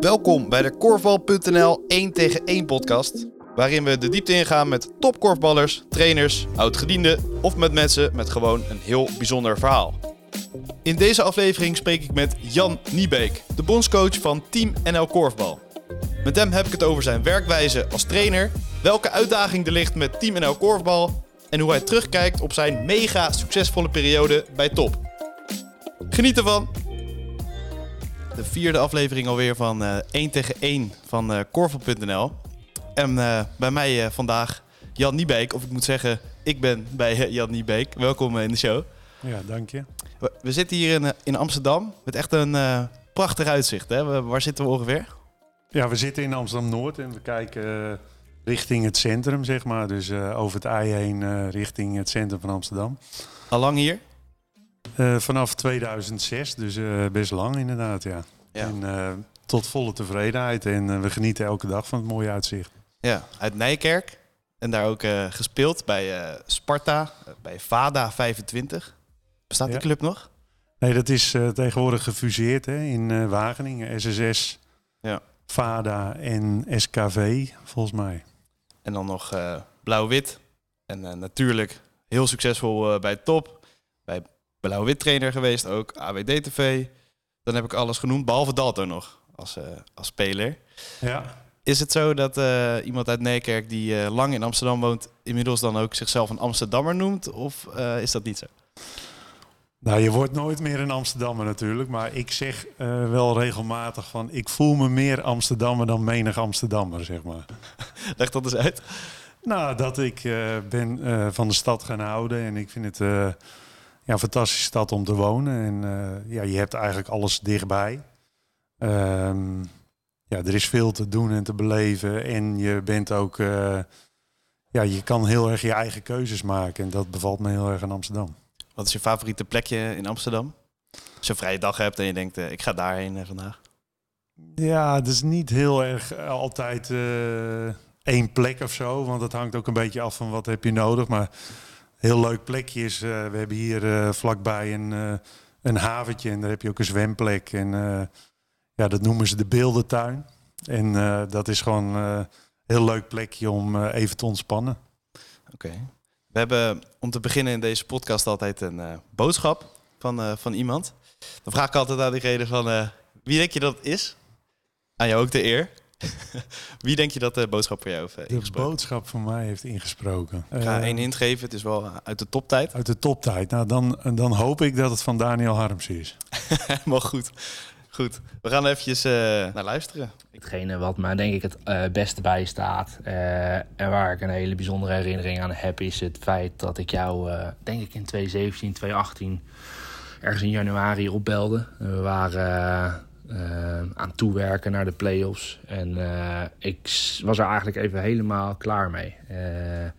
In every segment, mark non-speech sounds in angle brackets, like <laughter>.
Welkom bij de Korfbal.nl 1 tegen 1 podcast. Waarin we de diepte ingaan met topkorfballers, trainers, oudgedienden of met mensen met gewoon een heel bijzonder verhaal. In deze aflevering spreek ik met Jan Niebeek, de bondscoach van Team NL Korfbal. Met hem heb ik het over zijn werkwijze als trainer, welke uitdaging er ligt met Team NL Korfbal en hoe hij terugkijkt op zijn mega succesvolle periode bij Top. Geniet ervan! De vierde aflevering alweer van eh 1 tegen 1 van Korfbal.nl. En eh, bij mij vandaag Jan Niebeek, of ik moet zeggen, ik ben bij Jan Niebeek. Welkom in de show. Ja, dank je. We, we zitten hier in, in Amsterdam met echt een prachtig uitzicht. Hè? We- waar zitten we ongeveer? Ja, we zitten in Amsterdam-Noord en we kijken richting het centrum, zeg maar. Dus over het ei heen richting het centrum van Amsterdam. Al lang hier? Eh, vanaf 2006, dus eh, best lang inderdaad, ja. Ja. En eh, tot volle tevredenheid en we genieten elke dag van het mooie uitzicht. Ja, uit Nijkerk. En daar ook gespeeld bij Sparta, bij VADA 25. Bestaat die Ja. club nog? Nee, dat is tegenwoordig gefuseerd hè, in Wageningen, SSS, Ja. VADA en SKV, volgens mij. En dan nog Blauw-Wit. En natuurlijk heel succesvol bij Top. Bij Blauw-Wit trainer geweest ook. AWD-TV. Dan heb ik alles genoemd, behalve Dalto nog als, eh, als speler. Ja. Is het zo dat eh, iemand uit Nijkerk die eh, lang in Amsterdam woont... inmiddels dan ook zichzelf een Amsterdammer noemt? Of is dat niet zo? Nou, je wordt nooit meer een Amsterdammer natuurlijk. Maar ik zeg wel regelmatig van... ik voel me meer Amsterdammer dan menig Amsterdammer, zeg maar. <laughs> Leg dat eens uit. Nou, dat ik ben van de stad gaan houden. En ik vind het ja, een fantastische stad om te wonen. En eh, ja, je hebt eigenlijk alles dichtbij. Ehm, ja, er is veel te doen en te beleven. En je bent ook... eh, ja, je kan heel erg je eigen keuzes maken. En dat bevalt me heel erg aan Amsterdam. Wat is je favoriete plekje in Amsterdam? Als je een vrije dag hebt en je denkt, eh, ik ga daarheen vandaag. Ja, het is niet heel erg altijd één plek of zo. Want het hangt ook een beetje af van wat heb je nodig. Maar heel leuk plekje is, eh, we hebben hier eh, vlakbij een, eh, een haventje. En daar heb je ook een zwemplek. En ja, dat noemen ze de beeldentuin. En dat is gewoon een heel leuk plekje om even te ontspannen. Oké. We hebben om te beginnen in deze podcast altijd een boodschap van, van iemand. Dan vraag ik altijd aan diegene van, wie denk je dat het is? Aan jou ook de eer. <laughs> wie denk je dat de boodschap voor jou heeft eh, De ingesproken? boodschap van mij heeft ingesproken. Ik ga Eh, één hint geven, het is wel eh, uit de toptijd. uit de toptijd. Nou, dan, dan hoop ik dat het van Daniel Harms is. <laughs> Helemaal goed. Goed, we gaan eventjes eh, naar luisteren. Hetgene wat mij denk ik het eh, beste bijstaat eh, en waar ik een hele bijzondere herinnering aan heb, is het feit dat ik jou, eh, denk ik in 2017, 2018, ergens in januari opbelde. En we waren eh, eh, aan toewerken naar de play-offs en eh, ik was er eigenlijk even helemaal klaar mee. Eh,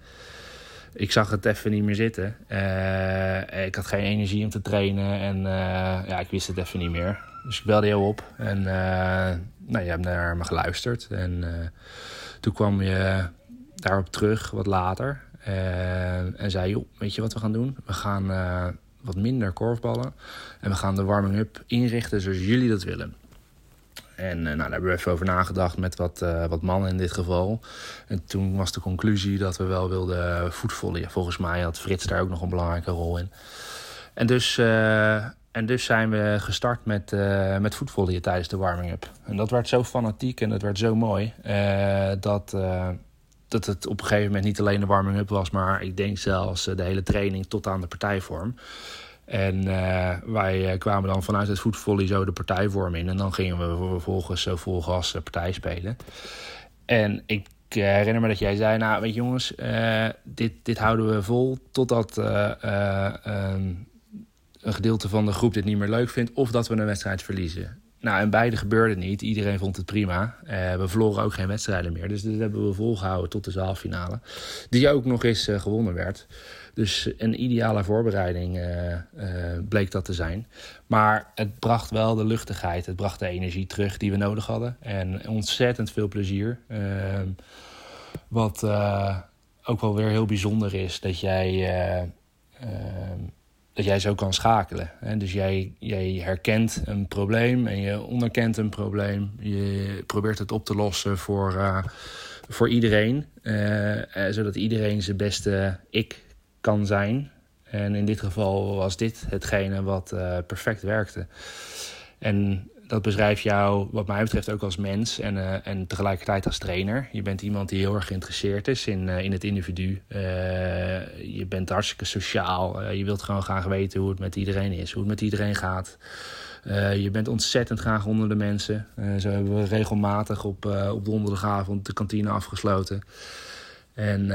ik zag het even niet meer zitten. Eh, ik had geen energie om te trainen en eh, ja, ik wist het even niet meer. Dus ik belde jou op en eh, nou, je hebt naar me geluisterd. En eh, toen kwam je daarop terug wat later eh, en zei: joh, weet je wat we gaan doen? We gaan eh, wat minder korfballen en we gaan de warming-up inrichten zoals jullie dat willen. En eh, nou, daar hebben we even over nagedacht met wat, eh, wat mannen in dit geval. En toen was de conclusie dat we wel wilden voetvolleyen. Volgens mij had Frits daar ook nog een belangrijke rol in. En dus, eh, en dus zijn we gestart met, eh met voetvolleyen tijdens de warming-up. En dat werd zo fanatiek en dat werd zo mooi... dat, dat het op een gegeven moment niet alleen de warming-up was... maar ik denk zelfs de hele training tot aan de partijvorm. En eh, wij eh, kwamen dan vanuit het voetvolley zo de partijvorm in. En dan gingen we vervolgens zo vol gas eh, partij spelen. En ik herinner me dat jij zei, nou weet je jongens, dit, dit houden we vol totdat ehm, een gedeelte van de groep dit niet meer leuk vindt of dat we een wedstrijd verliezen. Nou, en beide gebeurde niet. Iedereen vond het prima. Eh, we verloren ook geen wedstrijden meer. Dus dat hebben we volgehouden tot de zaalfinale. Die ook nog eens eh, gewonnen werd. Dus een ideale voorbereiding eh, bleek dat te zijn. Maar het bracht wel de luchtigheid. Het bracht de energie terug die we nodig hadden. En ontzettend veel plezier. Ehm, wat ook wel weer heel bijzonder is. Dat jij... eh, dat jij zo kan schakelen. Hè? Dus jij, jij herkent een probleem en je onderkent een probleem. Je probeert het op te lossen voor, uh, voor iedereen. Uh, zodat iedereen zijn beste ik kan zijn. En in dit geval was dit hetgene wat perfect werkte. En dat beschrijft jou, wat mij betreft, ook als mens en, uh, en tegelijkertijd als trainer. Je bent iemand die heel erg geïnteresseerd is in, uh, in het individu. Uh, je bent hartstikke sociaal. je wilt gewoon graag weten hoe het met iedereen is, hoe het met iedereen gaat. je bent ontzettend graag onder de mensen. zo hebben we regelmatig op, op donderdagavond de kantine afgesloten. En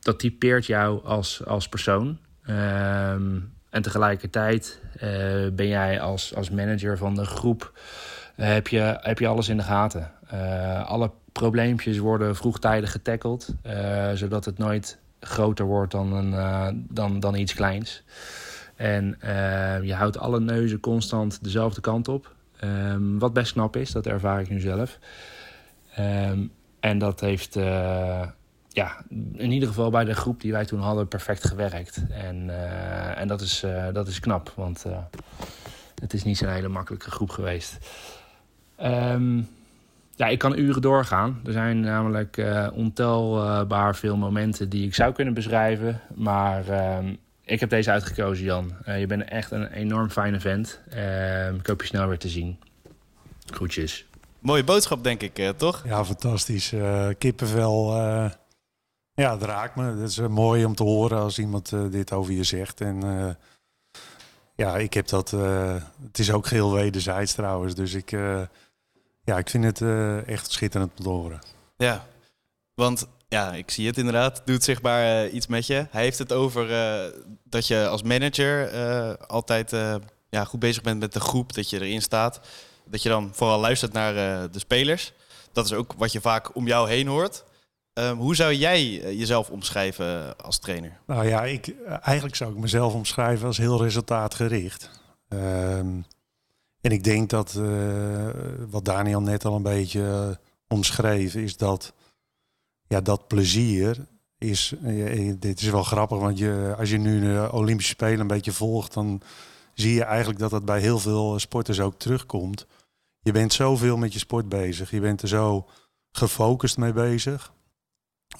dat typeert jou als, als persoon. Ehm, en tegelijkertijd uh, ben jij als, als manager van de groep, uh, heb, je, heb je alles in de gaten. Uh, alle probleempjes worden vroegtijdig getackeld, zodat het nooit groter wordt dan, een, dan, dan iets kleins. En je houdt alle neuzen constant dezelfde kant op. Um, wat best knap is, dat ervaar ik nu zelf. Um, en dat heeft ja, in ieder geval bij de groep die wij toen hadden perfect gewerkt. En, uh, en dat, is, uh, dat is knap, want uh, het is niet zo'n hele makkelijke groep geweest. Um, ja, ik kan uren doorgaan. Er zijn namelijk ontelbaar veel momenten die ik zou kunnen beschrijven. Maar ehm, ik heb deze uitgekozen, Jan. je bent echt een enorm fijne vent. Ehm, ik hoop je snel weer te zien. Groetjes. Mooie boodschap, denk ik, toch? Ja, fantastisch. kippenvel ja, het raakt me. Het is mooi om te horen als iemand uh, dit over je zegt. En uh, ja, ik heb dat. Het is ook geheel wederzijds trouwens. Dus ik, ja, ik vind het echt schitterend om te horen. Ja, want ja, ik zie het inderdaad. Doet zichtbaar iets met je. Hij heeft het over dat je als manager altijd ja, goed bezig bent met de groep, dat je erin staat. Dat je dan vooral luistert naar de spelers. Dat is ook wat je vaak om jou heen hoort. Um, hoe zou jij eh, jezelf omschrijven als trainer? Nou ja, ik, eh, eigenlijk zou ik mezelf omschrijven als heel resultaatgericht. Um, en ik denk dat wat Daniel net al een beetje uh, omschreef, is dat ja, dat plezier is. Dit is wel grappig, want je, als je nu de Olympische Spelen een beetje volgt, dan zie je eigenlijk dat dat bij heel veel sporters ook terugkomt. Je bent zoveel met je sport bezig. Je bent er zo gefocust mee bezig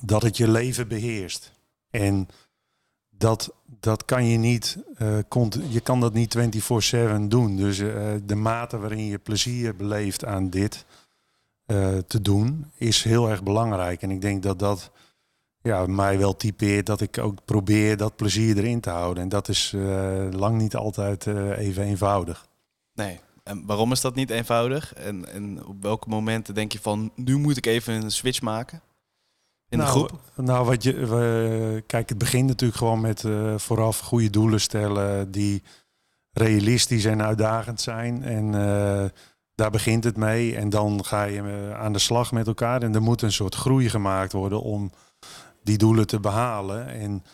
dat het je leven beheerst. En dat, dat kan je niet, uh, je kan dat niet 24/7 doen. Dus uh, de mate waarin je plezier beleeft aan dit uh, te doen, is heel erg belangrijk. En ik denk dat dat ja, mij wel typeert dat ik ook probeer dat plezier erin te houden. En dat is lang niet altijd even eenvoudig. Nee. En waarom is dat niet eenvoudig? En, en op welke momenten denk je van, nu moet ik even een switch maken? In nou, de groep? Nou, wat je, we, kijk, het begint natuurlijk gewoon met uh, vooraf goede doelen stellen die realistisch en uitdagend zijn. En uh, daar begint het mee. En dan ga je uh, aan de slag met elkaar. En er moet een soort groei gemaakt worden om die doelen te behalen. En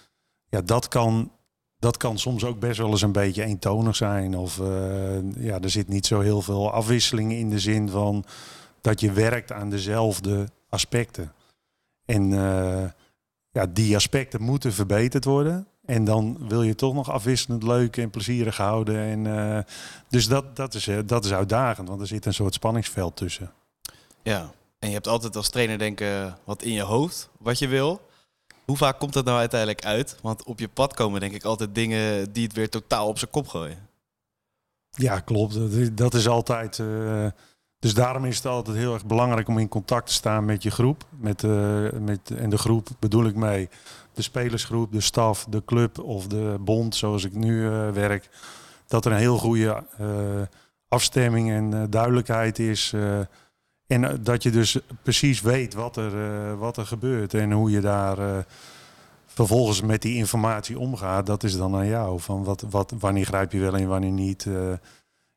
ja, dat kan, dat kan soms ook best wel eens een beetje eentonig zijn. Of ja, er zit niet zo heel veel afwisseling in de zin van dat je werkt aan dezelfde aspecten. En uh, ja, die aspecten moeten verbeterd worden. En dan wil je toch nog afwisselend leuk en plezierig houden. En, uh, dus dat, dat, is, uh, dat is uitdagend, want er zit een soort spanningsveld tussen. Ja, en je hebt altijd als trainer denken wat in je hoofd, wat je wil. Hoe vaak komt dat nou uiteindelijk uit? Want op je pad komen denk ik altijd dingen die het weer totaal op zijn kop gooien. Ja, klopt. Dat is altijd... Uh, dus daarom is het altijd heel erg belangrijk om in contact te staan met je groep. Met, uh, met, en de groep bedoel ik mee de spelersgroep, de staf, de club of de bond, zoals ik nu uh, werk. Dat er een heel goede uh, afstemming en duidelijkheid is. en dat je dus precies weet wat er, wat er gebeurt en hoe je daar vervolgens met die informatie omgaat. Dat is dan aan jou. Van wat, wat, wanneer grijp je wel en wanneer niet.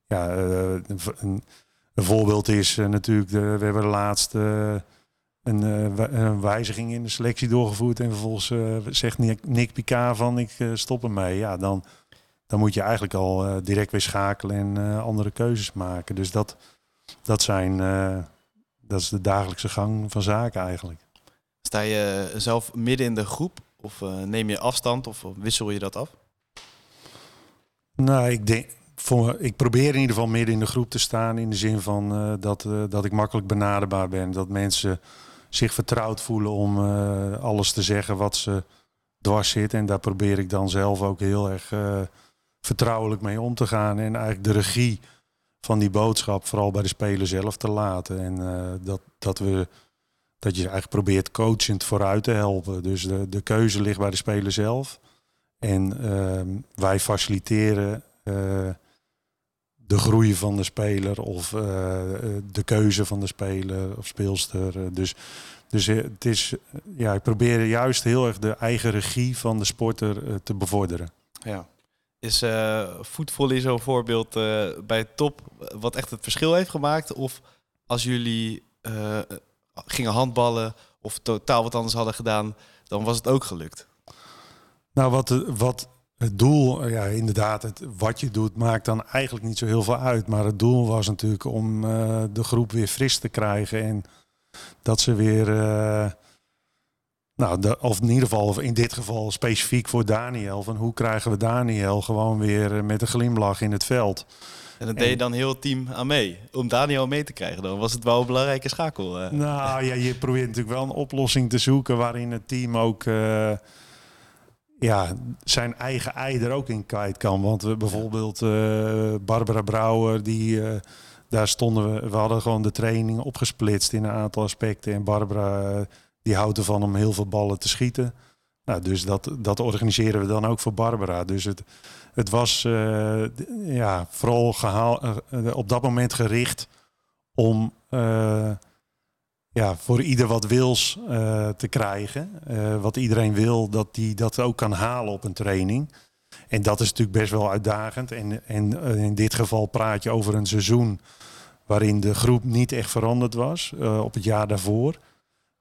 ja, een voorbeeld is uh, natuurlijk, de, we hebben de laatste een, uh, een, wijziging in de selectie doorgevoerd. En vervolgens zegt Nick, Nick Picard van ik stop ermee. Ja, dan, dan moet je eigenlijk al direct weer schakelen en andere keuzes maken. Dus dat, dat, zijn, dat is de dagelijkse gang van zaken eigenlijk. Sta je zelf midden in de groep of neem je afstand of wissel je dat af? Nou, ik denk, voor, ik probeer in ieder geval midden in de groep te staan. In de zin van uh, dat, uh, dat ik makkelijk benaderbaar ben. Dat mensen zich vertrouwd voelen om uh, alles te zeggen wat ze dwars zit. En daar probeer ik dan zelf ook heel erg vertrouwelijk mee om te gaan. En eigenlijk de regie van die boodschap vooral bij de speler zelf te laten. En dat, dat, we, dat je eigenlijk probeert coachend vooruit te helpen. Dus de, de keuze ligt bij de speler zelf. En ehm, wij faciliteren de groei van de speler of uh, de keuze van de speler of speelster. Dus, dus het is, ja, ik probeer juist heel erg de eigen regie van de sporter te bevorderen. Ja. Is uh, voetvolley zo'n voorbeeld uh, bij top wat echt het verschil heeft gemaakt? Of als jullie uh, gingen handballen of totaal wat anders hadden gedaan, dan was het ook gelukt? Nou, wat, wat het doel, ja, inderdaad, het, wat je doet maakt dan eigenlijk niet zo heel veel uit. Maar het doel was natuurlijk om uh, de groep weer fris te krijgen. En dat ze weer, uh, nou, de, of in ieder geval, of in dit geval specifiek voor Daniel. Van hoe krijgen we Daniel gewoon weer met een glimlach in het veld. En dat deed je dan heel het team aan mee. Om Daniel mee te krijgen, dan was het wel een belangrijke schakel. Uh. Nou ja, je probeert natuurlijk wel een oplossing te zoeken waarin het team ook ja, zijn eigen ei er ook in kwijt kan. Want we bijvoorbeeld uh, Barbara Brouwer, die, uh, daar stonden we, we hadden gewoon de training opgesplitst in een aantal aspecten. En Barbara, uh, die houdt ervan om heel veel ballen te schieten. Nou, dus dat, dat organiseren we dan ook voor Barbara. Dus het, het was ja, vooral gehaal, op dat moment gericht om ja, voor ieder wat wils uh, te krijgen. Uh, wat iedereen wil, dat die dat ook kan halen op een training. En dat is natuurlijk best wel uitdagend. En, en uh, in dit geval praat je over een seizoen waarin de groep niet echt veranderd was op het jaar daarvoor.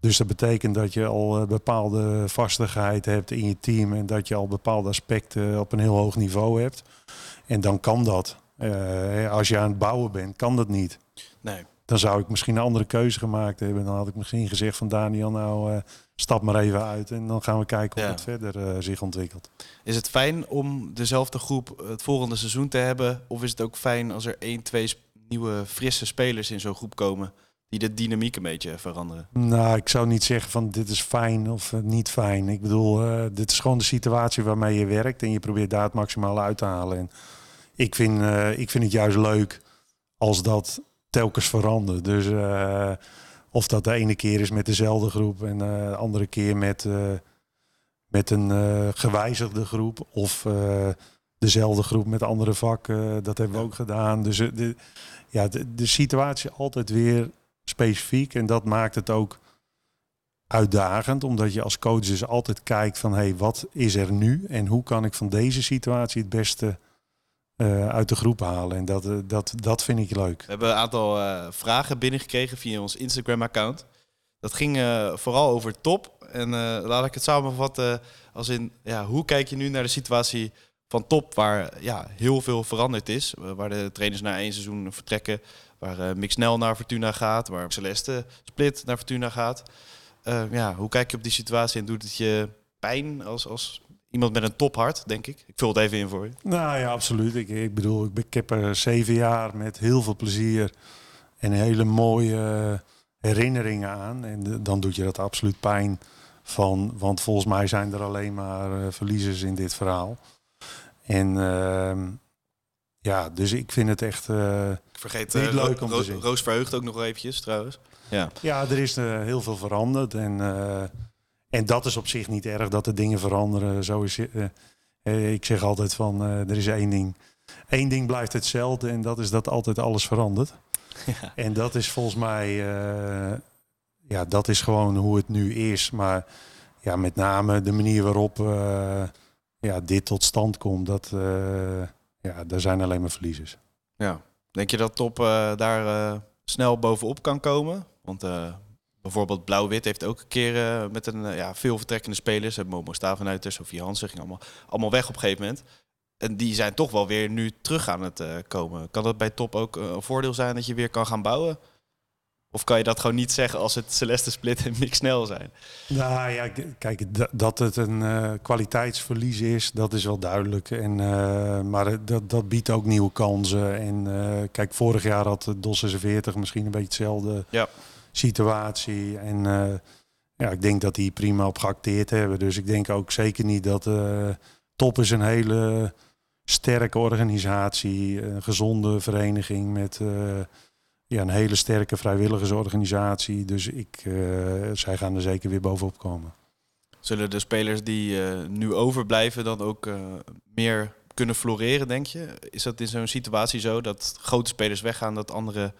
Dus dat betekent dat je al bepaalde vastigheid hebt in je team en dat je al bepaalde aspecten op een heel hoog niveau hebt. En dan kan dat. als je aan het bouwen bent, kan dat niet. Nee dan zou ik misschien een andere keuze gemaakt hebben. Dan had ik misschien gezegd van Daniel, nou uh, stap maar even uit en dan gaan we kijken hoe ja. het verder uh, zich ontwikkelt. Is het fijn om dezelfde groep het volgende seizoen te hebben? Of is het ook fijn als er één, twee nieuwe frisse spelers in zo'n groep komen? Die de dynamiek een beetje veranderen? Nou, ik zou niet zeggen van dit is fijn of uh, niet fijn. Ik bedoel, dit is gewoon de situatie waarmee je werkt en je probeert daar het maximaal uit te halen. En ik vind, ik vind het juist leuk als dat telkens veranderen. Dus uh, of dat de ene keer is met dezelfde groep en uh, de andere keer met, uh, met een gewijzigde groep. Of dezelfde groep met andere vakken. dat hebben we ook gedaan. Dus de, ja, de, de situatie altijd weer specifiek. En dat maakt het ook uitdagend, omdat je als coach dus altijd kijkt van hé, hey, wat is er nu en hoe kan ik van deze situatie het beste uh, uit de groep halen. En dat, uh, dat, dat vind ik leuk. We hebben een aantal uh, vragen binnengekregen via ons Instagram-account. Dat ging vooral over top. En laat ik het samenvatten als in, ja, hoe kijk je nu naar de situatie van top, waar ja, heel veel veranderd is. waar de trainers na één seizoen vertrekken. Waar Mick Snel naar Fortuna gaat. Waar Celeste Split naar Fortuna gaat. ja, hoe kijk je op die situatie en doet het je pijn als, als iemand met een tophart, denk ik. Ik vul het even in voor je. Nou ja, absoluut. Ik, ik bedoel, ik, ik heb er zeven jaar met heel veel plezier en hele mooie herinneringen aan. En dan doet je dat absoluut pijn van. Want volgens mij zijn er alleen maar uh, verliezers in dit verhaal. En uh, ja, dus ik vind het echt uh, ik vergeet, niet uh, leuk om Ro te zien. Roos verheugt ook nog eventjes trouwens. Ja, ja er is heel veel veranderd. En en dat is op zich niet erg dat de dingen veranderen. Zo is, uh, ik zeg altijd van uh, er is één ding. Eén ding blijft hetzelfde en dat is dat altijd alles verandert. Ja. En dat is volgens mij, uh, ja, dat is gewoon hoe het nu is. Maar ja, met name de manier waarop ja, dit tot stand komt, dat, ja, daar zijn alleen maar verliezers. Ja, denk je dat Top daar snel bovenop kan komen? Want Bijvoorbeeld Blauw-Wit heeft ook een keer uh, met een uh, ja, veel vertrekkende spelers. Momo Stavenuiter, Sofie Hansen ging allemaal, allemaal weg op een gegeven moment. En die zijn toch wel weer nu terug aan het uh, komen. Kan dat bij top ook een voordeel zijn dat je weer kan gaan bouwen? Of kan je dat gewoon niet zeggen als het Celeste Split en Mick Snel zijn? Nou ja, kijk, dat het een uh, kwaliteitsverlies is, dat is wel duidelijk. En, uh, maar dat, dat biedt ook nieuwe kansen. En uh, kijk, vorig jaar had DOS 46 misschien een beetje hetzelfde ja. Situatie. En ja, ik denk dat die prima op geacteerd hebben. Dus ik denk ook zeker niet dat Top is een hele sterke organisatie, een gezonde vereniging met ja, een hele sterke vrijwilligersorganisatie. Dus ik, zij gaan er zeker weer bovenop komen. Zullen de spelers die nu overblijven dan ook meer kunnen floreren, denk je? Is dat in zo'n situatie zo dat grote spelers weggaan, dat anderen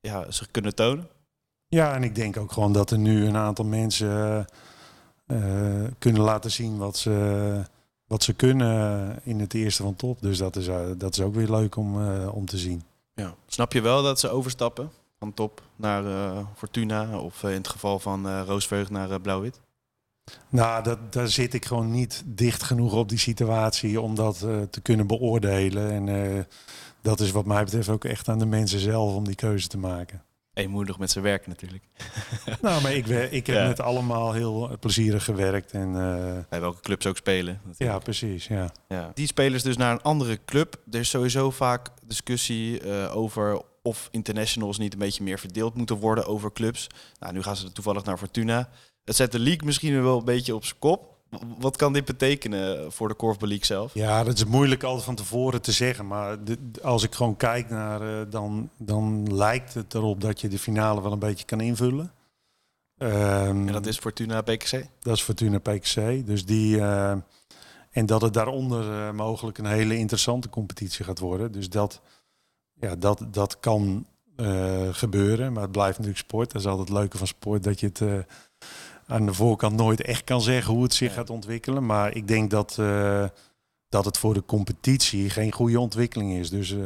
ja, zich kunnen tonen? Ja, en ik denk ook gewoon dat er nu een aantal mensen kunnen laten zien wat ze, wat ze kunnen in het eerste van top. Dus dat is, dat is ook weer leuk om, om te zien. Ja. Snap je wel dat ze overstappen van top naar Fortuna of in het geval van uh, Roosveug naar Blauw-Wit? Nou, dat, daar zit ik gewoon niet dicht genoeg op die situatie om dat te kunnen beoordelen. En dat is wat mij betreft ook echt aan de mensen zelf om die keuze te maken. Eenmoedig met zijn werk natuurlijk. <laughs> nou, maar ik, ik heb ja. met allemaal heel plezierig gewerkt. En, Bij welke clubs ook spelen. Natuurlijk. Ja, precies. Ja. Ja. Die spelers dus naar een andere club. Er is sowieso vaak discussie uh, over of internationals niet een beetje meer verdeeld moeten worden over clubs. Nou, nu gaan ze toevallig naar Fortuna. Het zet de league misschien wel een beetje op zijn kop. Wat kan dit betekenen voor de Korfbal League zelf? Ja, dat is moeilijk altijd van tevoren te zeggen. Maar als ik gewoon kijk naar, uh, dan, dan lijkt het erop dat je de finale wel een beetje kan invullen. Um, en dat is Fortuna PKC? Dat is Fortuna PKC. Dus die... Uh, en dat het daaronder uh, mogelijk een hele interessante competitie gaat worden. Dus dat, ja, dat, dat kan gebeuren. Maar het blijft natuurlijk sport. Dat is altijd het leuke van sport. Dat je het aan de voorkant nooit echt kan zeggen hoe het zich gaat ontwikkelen. Maar ik denk dat, dat het voor de competitie geen goede ontwikkeling is. Dus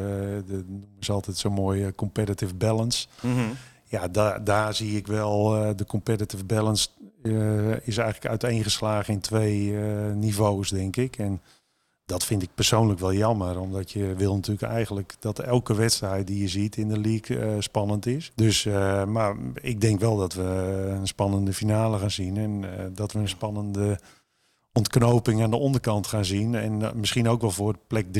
is altijd zo'n mooie competitive balance. Mm -hmm. Ja, daar, daar zie ik wel de competitive balance uh, is eigenlijk uiteengeslagen in twee uh, niveaus, denk ik. En dat vind ik persoonlijk wel jammer, omdat je wil natuurlijk eigenlijk dat elke wedstrijd die je ziet in de league uh, spannend is. Dus, maar ik denk wel dat we een spannende finale gaan zien en dat we een spannende ontknoping aan de onderkant gaan zien. En misschien ook wel voor plek 3-4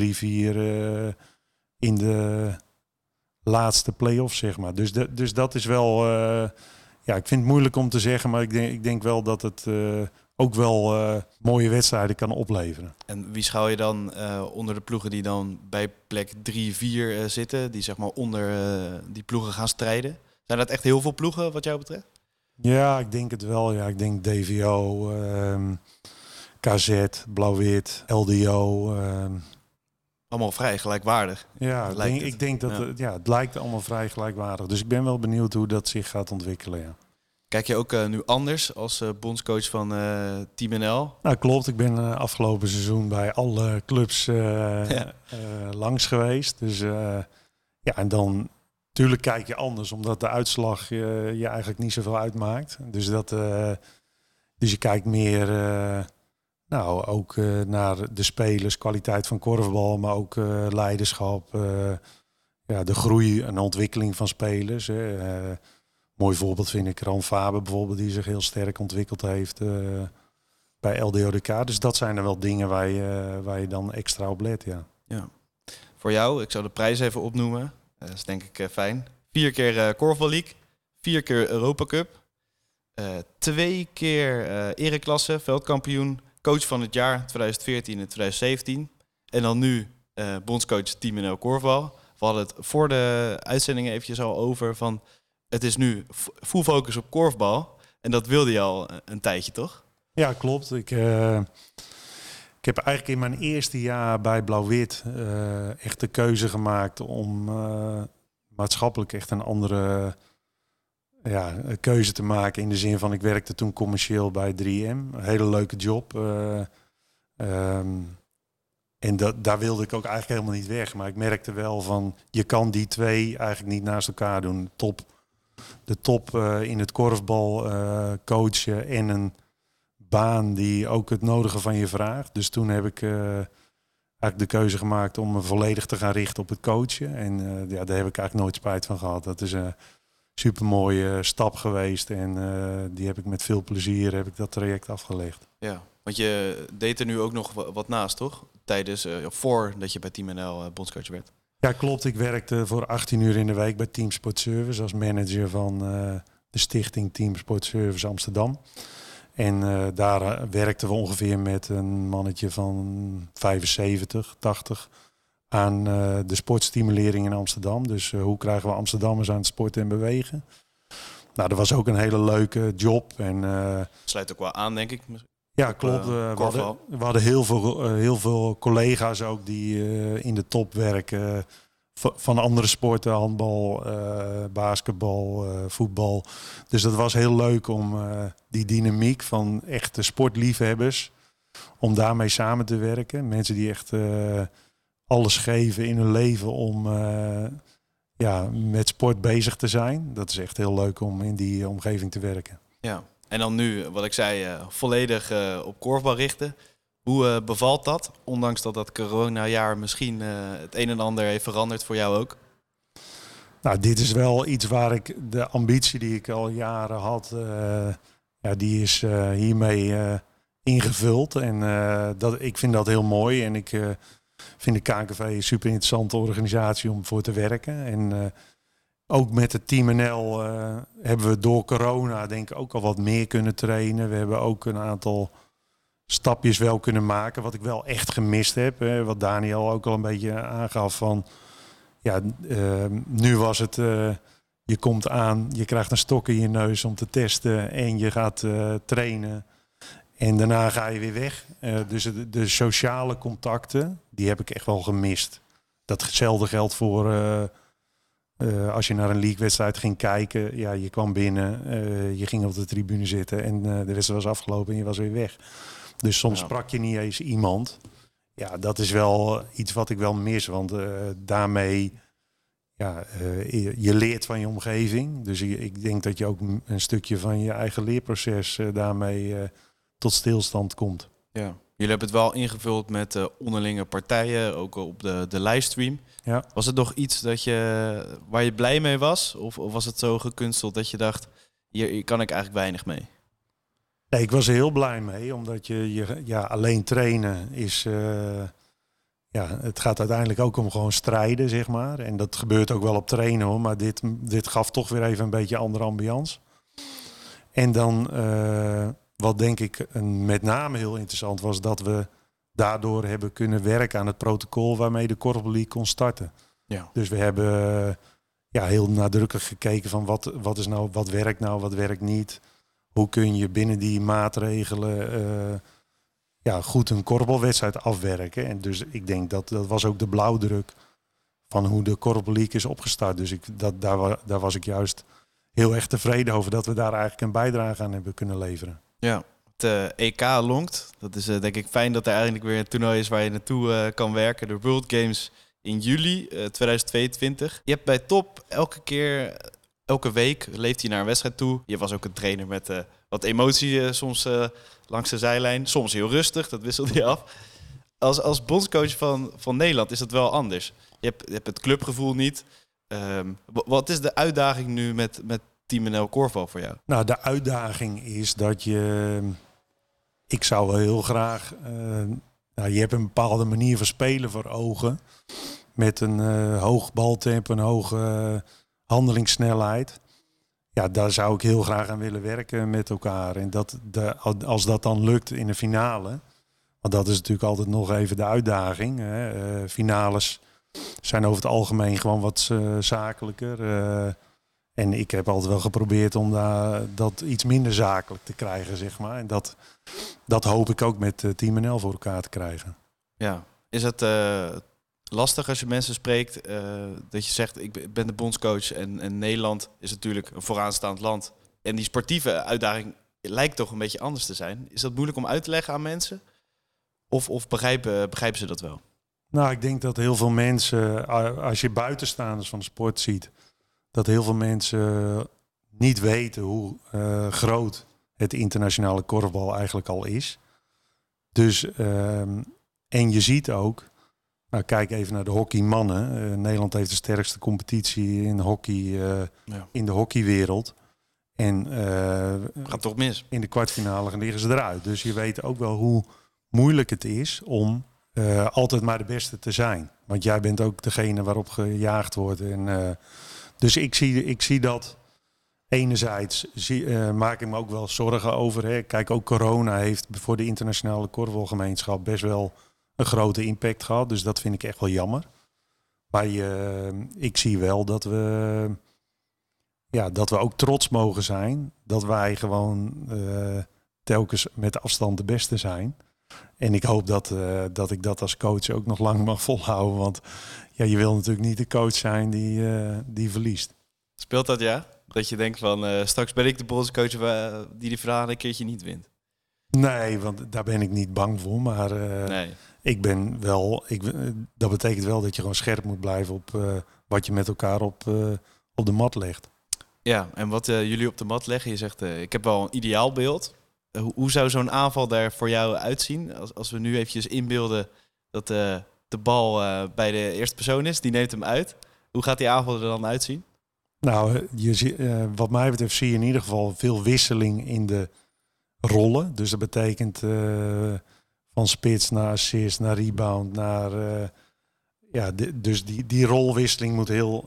in de laatste play-off, zeg maar. Dus, de, dus dat is wel ja, ik vind het moeilijk om te zeggen, maar ik denk, ik denk wel dat het ook wel uh, mooie wedstrijden kan opleveren. En wie schouw je dan uh, onder de ploegen die dan bij plek 3, 4 zitten, die zeg maar onder die ploegen gaan strijden? Zijn dat echt heel veel ploegen wat jou betreft? Ja, ik denk het wel. Ja, ik denk DVO, um, KZ, Blauw-Wit, LDO. Um, allemaal vrij gelijkwaardig. Ja, ik denk, ik denk dat ja. Het, ja, het lijkt allemaal vrij gelijkwaardig. Dus ik ben wel benieuwd hoe dat zich gaat ontwikkelen. Ja. Kijk je ook uh, nu anders als uh, bondscoach van uh, Team NL? Nou, klopt. Ik ben afgelopen seizoen bij alle clubs <laughs> ja. langs geweest. Dus ja, en dan natuurlijk kijk je anders, omdat de uitslag je eigenlijk niet zoveel uitmaakt. Dus dat, dus je kijkt meer nou, ook uh, naar de spelers, kwaliteit van korfbal, maar ook uh, leiderschap. Uh, ja, de groei en ontwikkeling van spelers. Hè. Mooi voorbeeld vind ik Ran Faber bijvoorbeeld, die zich heel sterk ontwikkeld heeft bij LDODK. Dus dat zijn er wel dingen waar je, waar je dan extra op let, ja. ja. Voor jou, ik zou de prijs even opnoemen. Dat is denk ik fijn. Vier keer uh, League, vier keer Europa Cup, twee keer ereklasse, veldkampioen, coach van het jaar 2014 en 2017. En dan nu uh, bondscoach Team NL Korfbal. We hadden het voor de uitzendingen eventjes al over van... het is nu full focus op korfbal. En dat wilde je al een tijdje, toch? Ja, klopt. Ik, uh, ik heb eigenlijk in mijn eerste jaar bij Blauw-Wit uh, echt de keuze gemaakt om maatschappelijk echt een andere ja, keuze te maken in de zin van ik werkte toen commercieel bij 3M. Een hele leuke job. Um, en dat, daar wilde ik ook eigenlijk helemaal niet weg. Maar ik merkte wel van je kan die twee eigenlijk niet naast elkaar doen. Top, de top uh, in het korfbal uh, coachen en een baan die ook het nodige van je vraagt. Dus toen heb ik eigenlijk de keuze gemaakt om me volledig te gaan richten op het coachen. En ja, daar heb ik eigenlijk nooit spijt van gehad. Dat is super mooie stap geweest. En die heb ik met veel plezier heb ik dat traject afgelegd. Ja, want je deed er nu ook nog wat naast, toch? Tijdens, uh, voordat je bij Team NL bondscoach werd. Ja, klopt. Ik werkte voor 18 uur in de week bij Team Sport Service als manager van de stichting Team Sport Service Amsterdam. En uh, daar uh, werkten we ongeveer met een mannetje van 75, 80 aan de sportstimulering in Amsterdam. Dus hoe krijgen we Amsterdammers aan het sporten en bewegen? Nou, dat was ook een hele leuke job. En, Sluit ook wel aan, denk ik. Ja, klopt. we, hadden, we hadden heel veel, heel veel collega's ook die in de top werken van andere sporten, handbal, basketbal, voetbal. Dus dat was heel leuk om die dynamiek van echte sportliefhebbers, om daarmee samen te werken. Mensen die echt alles geven in hun leven om ja, met sport bezig te zijn. Dat is echt heel leuk om in die omgeving te werken. Ja, en dan nu, wat ik zei, volledig op korfbal richten. Hoe uh, bevalt dat? Ondanks dat dat coronajaar misschien het een en ander heeft veranderd voor jou ook. Nou, dit is wel iets waar ik de ambitie die ik al jaren had, ja, die is hiermee ingevuld. En dat, ik vind dat heel mooi. En ik vind de KNKV een super interessante organisatie om voor te werken. En ook met het Team NL hebben we door corona denk ik ook al wat meer kunnen trainen. We hebben ook een aantal stapjes wel kunnen maken. Wat ik wel echt gemist heb. Hè, wat Daniel ook al een beetje aangaf van. Ja, uh, nu was het. Uh, je komt aan, je krijgt een stok in je neus om te testen en je gaat uh, trainen. En daarna ga je weer weg. dus de, de, sociale contacten, die heb ik echt wel gemist. Datzelfde geldt voor als je naar een league-wedstrijd ging kijken. Ja, je kwam binnen, je ging op de tribune zitten en de wedstrijd was afgelopen en je was weer weg. Dus soms sprak je niet eens iemand. Ja, dat is wel iets wat ik wel mis. Want daarmee, ja, uh, je leert van je omgeving. Dus ik denk dat je ook een stukje van je eigen leerproces uh, daarmee tot stilstand komt. Ja. Jullie hebben het wel ingevuld met onderlinge partijen, ook op de, de livestream. Ja. Was het nog iets dat je, waar je blij mee was? Of, of was het zo gekunsteld dat je dacht, hier, hier kan ik eigenlijk weinig mee? Nee, ik was er heel blij mee, omdat je, je ja, alleen trainen is. Uh, ja, het gaat uiteindelijk ook om gewoon strijden, zeg maar. En dat gebeurt ook wel op trainen hoor, maar dit, dit gaf toch weer even een beetje andere ambiance. En dan, uh, wat denk ik een, met name heel interessant was, dat we daardoor hebben kunnen werken aan het protocol waarmee de Korfbal kon starten. Ja. Dus we hebben ja, heel nadrukkelijk gekeken van wat, wat, is nou, wat werkt nou, wat werkt niet hoe kun je binnen die maatregelen uh, ja, goed een korfbalwedstrijd afwerken. En dus ik denk dat dat was ook de blauwdruk van hoe de korfballeague is opgestart. Dus ik, dat, daar, daar was ik juist heel erg tevreden over dat we daar eigenlijk een bijdrage aan hebben kunnen leveren. Ja, het EK longt. Dat is uh, denk ik fijn dat er eigenlijk weer een toernooi is waar je naartoe uh, kan werken. De World Games in juli 2022. Je hebt bij Top elke keer elke week leeft hij naar een wedstrijd toe. Je was ook een trainer met wat emotie soms langs de zijlijn. Soms heel rustig, dat wisselt hij af. Als, als bondscoach van, van Nederland is dat wel anders. Je hebt, je hebt het clubgevoel niet. Um, wat is de uitdaging nu met, met Team NL Corvo voor jou? Nou, de uitdaging is dat je... Ik zou heel graag... nou, je hebt een bepaalde manier van spelen voor ogen. Met een hoog baltempo, een hoge handelingssnelheid. Ja, daar zou ik heel graag aan willen werken met elkaar. En dat de, als dat dan lukt in de finale. Want dat is natuurlijk altijd nog even de uitdaging. Hè. Finales zijn over het algemeen gewoon wat zakelijker. Uh, en ik heb altijd wel geprobeerd om daar, dat iets minder zakelijk te krijgen, zeg maar. En dat, dat hoop ik ook met Team NL voor elkaar te krijgen. Ja, is het lastig als je mensen spreekt. Uh, dat je zegt, ik ben de bondscoach en, en, Nederland is natuurlijk een vooraanstaand land. En die sportieve uitdaging lijkt toch een beetje anders te zijn. Is dat moeilijk om uit te leggen aan mensen? Of, of begrijpen, begrijpen ze dat wel? Nou, ik denk dat heel veel mensen, als je buitenstaanders van de sport ziet, dat heel veel mensen niet weten hoe uh, groot het internationale korfbal eigenlijk al is. Dus, uh, en je ziet ook Nou, kijk even naar de hockeymannen. Uh, Nederland heeft de sterkste competitie in hockey ja. in de hockeywereld. En gaat toch mis? In de kwartfinale liggen ze eruit. Dus je weet ook wel hoe moeilijk het is om altijd maar de beste te zijn. Want jij bent ook degene waarop gejaagd wordt. En, dus ik zie, ik zie dat enerzijds zie, uh, maak ik me ook wel zorgen over. Hè. Kijk, ook corona heeft voor de internationale korfbalgemeenschap best wel een grote impact gehad. Dus dat vind ik echt wel jammer. Maar je, ik zie wel dat we, ja, dat we ook trots mogen zijn. Dat wij gewoon uh, telkens met afstand de beste zijn. En ik hoop dat, dat ik dat als coach ook nog lang mag volhouden. Want ja, je wil natuurlijk niet de coach zijn die, die verliest. Speelt dat ja? Dat je denkt van uh, straks ben ik de bondscoach die die vraag een keertje niet wint. Nee, want daar ben ik niet bang voor. Maar uh, nee. ik ben wel. Ik, dat betekent wel dat je gewoon scherp moet blijven op wat je met elkaar op, op de mat legt. Ja, en wat jullie op de mat leggen, je zegt ik heb wel een ideaal beeld. Hoe, hoe, zou zo'n aanval daar voor jou uitzien? Als, als we nu eventjes inbeelden dat de bal bij de eerste persoon is, die neemt hem uit. Hoe gaat die aanval er dan uitzien? Nou, je, uh, wat mij betreft zie je in ieder geval veel wisseling in de rollen. Dus dat betekent uh, van spits naar assist, naar rebound, naar... Ja, dus die, die rolwisseling moet heel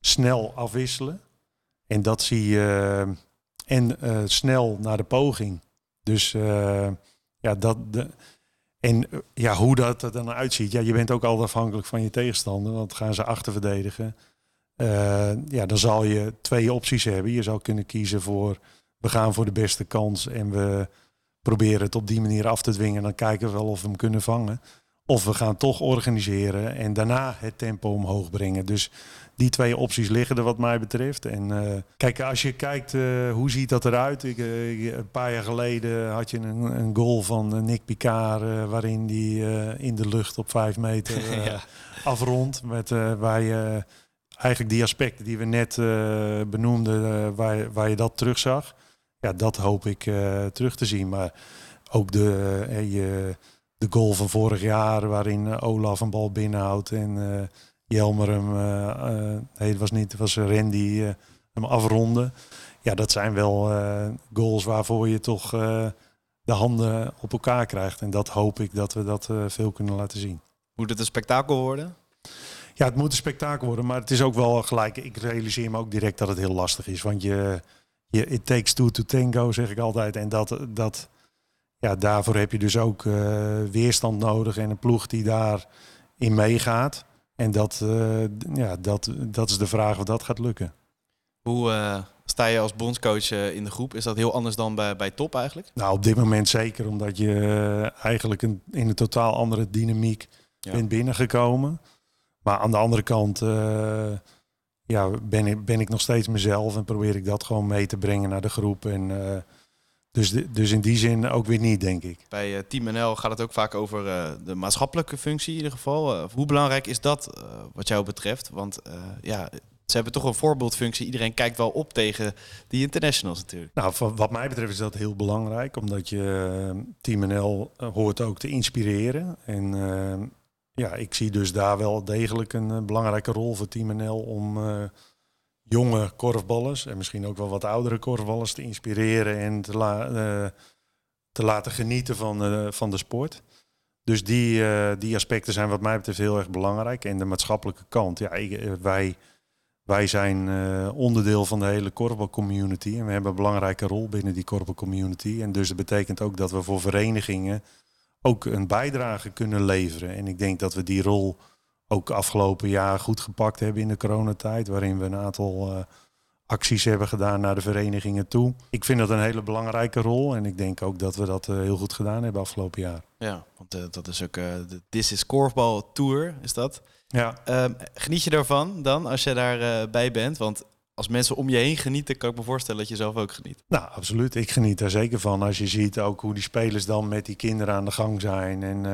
snel afwisselen. En dat zie je... en snel naar de poging. Dus ja, dat... De, en ja, hoe dat er dan uitziet. Ja, je bent ook al afhankelijk van je tegenstander. Want gaan ze achter verdedigen uh, ja, dan zal je twee opties hebben. Je zou kunnen kiezen voor we gaan voor de beste kans en we proberen het op die manier af te dwingen. Dan kijken we wel of we hem kunnen vangen. Of we gaan toch organiseren en daarna het tempo omhoog brengen. Dus die twee opties liggen er wat mij betreft. En uh, kijk, als je kijkt uh, hoe ziet dat eruit. Ik, uh, een paar jaar geleden had je een, een goal van Nick Picard... waarin die in de lucht op vijf meter <laughs> ja. afrondt. Met, waar je eigenlijk die aspecten die we net benoemden, waar, waar je dat terugzag, ja, dat hoop ik terug te zien. Maar ook de, je, de goal van vorig jaar, waarin Olaf een bal binnenhoudt en Jelmer hem, nee, het was niet, het was Randy hem afronde. Ja, dat zijn wel goals waarvoor je toch de handen op elkaar krijgt. En dat hoop ik dat we dat veel kunnen laten zien. Moet het een spektakel worden? Ja, het moet een spektakel worden, maar het is ook wel gelijk. Ik realiseer me ook direct dat het heel lastig is. Want je, je it takes two to tango, zeg ik altijd. En dat, dat, ja, daarvoor heb je dus ook uh, weerstand nodig en een ploeg die daarin meegaat. En dat, uh, ja, dat, dat is de vraag of dat gaat lukken. Hoe uh, sta je als bondscoach in de groep? Is dat heel anders dan bij, bij top eigenlijk? Nou, op dit moment zeker, omdat je eigenlijk een, in een totaal andere dynamiek ja. bent binnengekomen. Maar aan de andere kant ja, ben, ik, ben ik nog steeds mezelf en probeer ik dat gewoon mee te brengen naar de groep. En, dus, de, dus in die zin ook weer niet, denk ik. Bij uh, Team NL gaat het ook vaak over de maatschappelijke functie in ieder geval. hoe belangrijk is dat wat jou betreft? Want ja, ze hebben toch een voorbeeldfunctie. Iedereen kijkt wel op tegen die internationals natuurlijk. Nou, wat mij betreft is dat heel belangrijk. Omdat je Team NL hoort ook te inspireren. En ja, ik zie dus daar wel degelijk een, eh, belangrijke rol voor Team NL om jonge korfballers en misschien ook wel wat oudere korfballers te inspireren en te, uh, te laten genieten van, uh, van de sport. Dus die, die aspecten zijn wat mij betreft heel erg belangrijk. En de maatschappelijke kant, ja, wij, wij zijn onderdeel van de hele korfbalcommunity en we hebben een belangrijke rol binnen die korfbalcommunity. En dus dat betekent ook dat we voor verenigingen ook een bijdrage kunnen leveren. En ik denk dat we die rol ook afgelopen jaar goed gepakt hebben in de coronatijd, waarin we een aantal uh, acties hebben gedaan naar de verenigingen toe. Ik vind dat een hele belangrijke rol en ik denk ook dat we dat uh, heel goed gedaan hebben afgelopen jaar. Ja, want uh, dat is ook de This is Korfbal Tour, is dat? Ja. Ehm, geniet je daarvan dan als je daarbij bij bent? Want als mensen om je heen genieten, kan ik me voorstellen dat je zelf ook geniet. Nou, absoluut. Ik geniet daar zeker van. Als je ziet ook hoe die spelers dan met die kinderen aan de gang zijn. En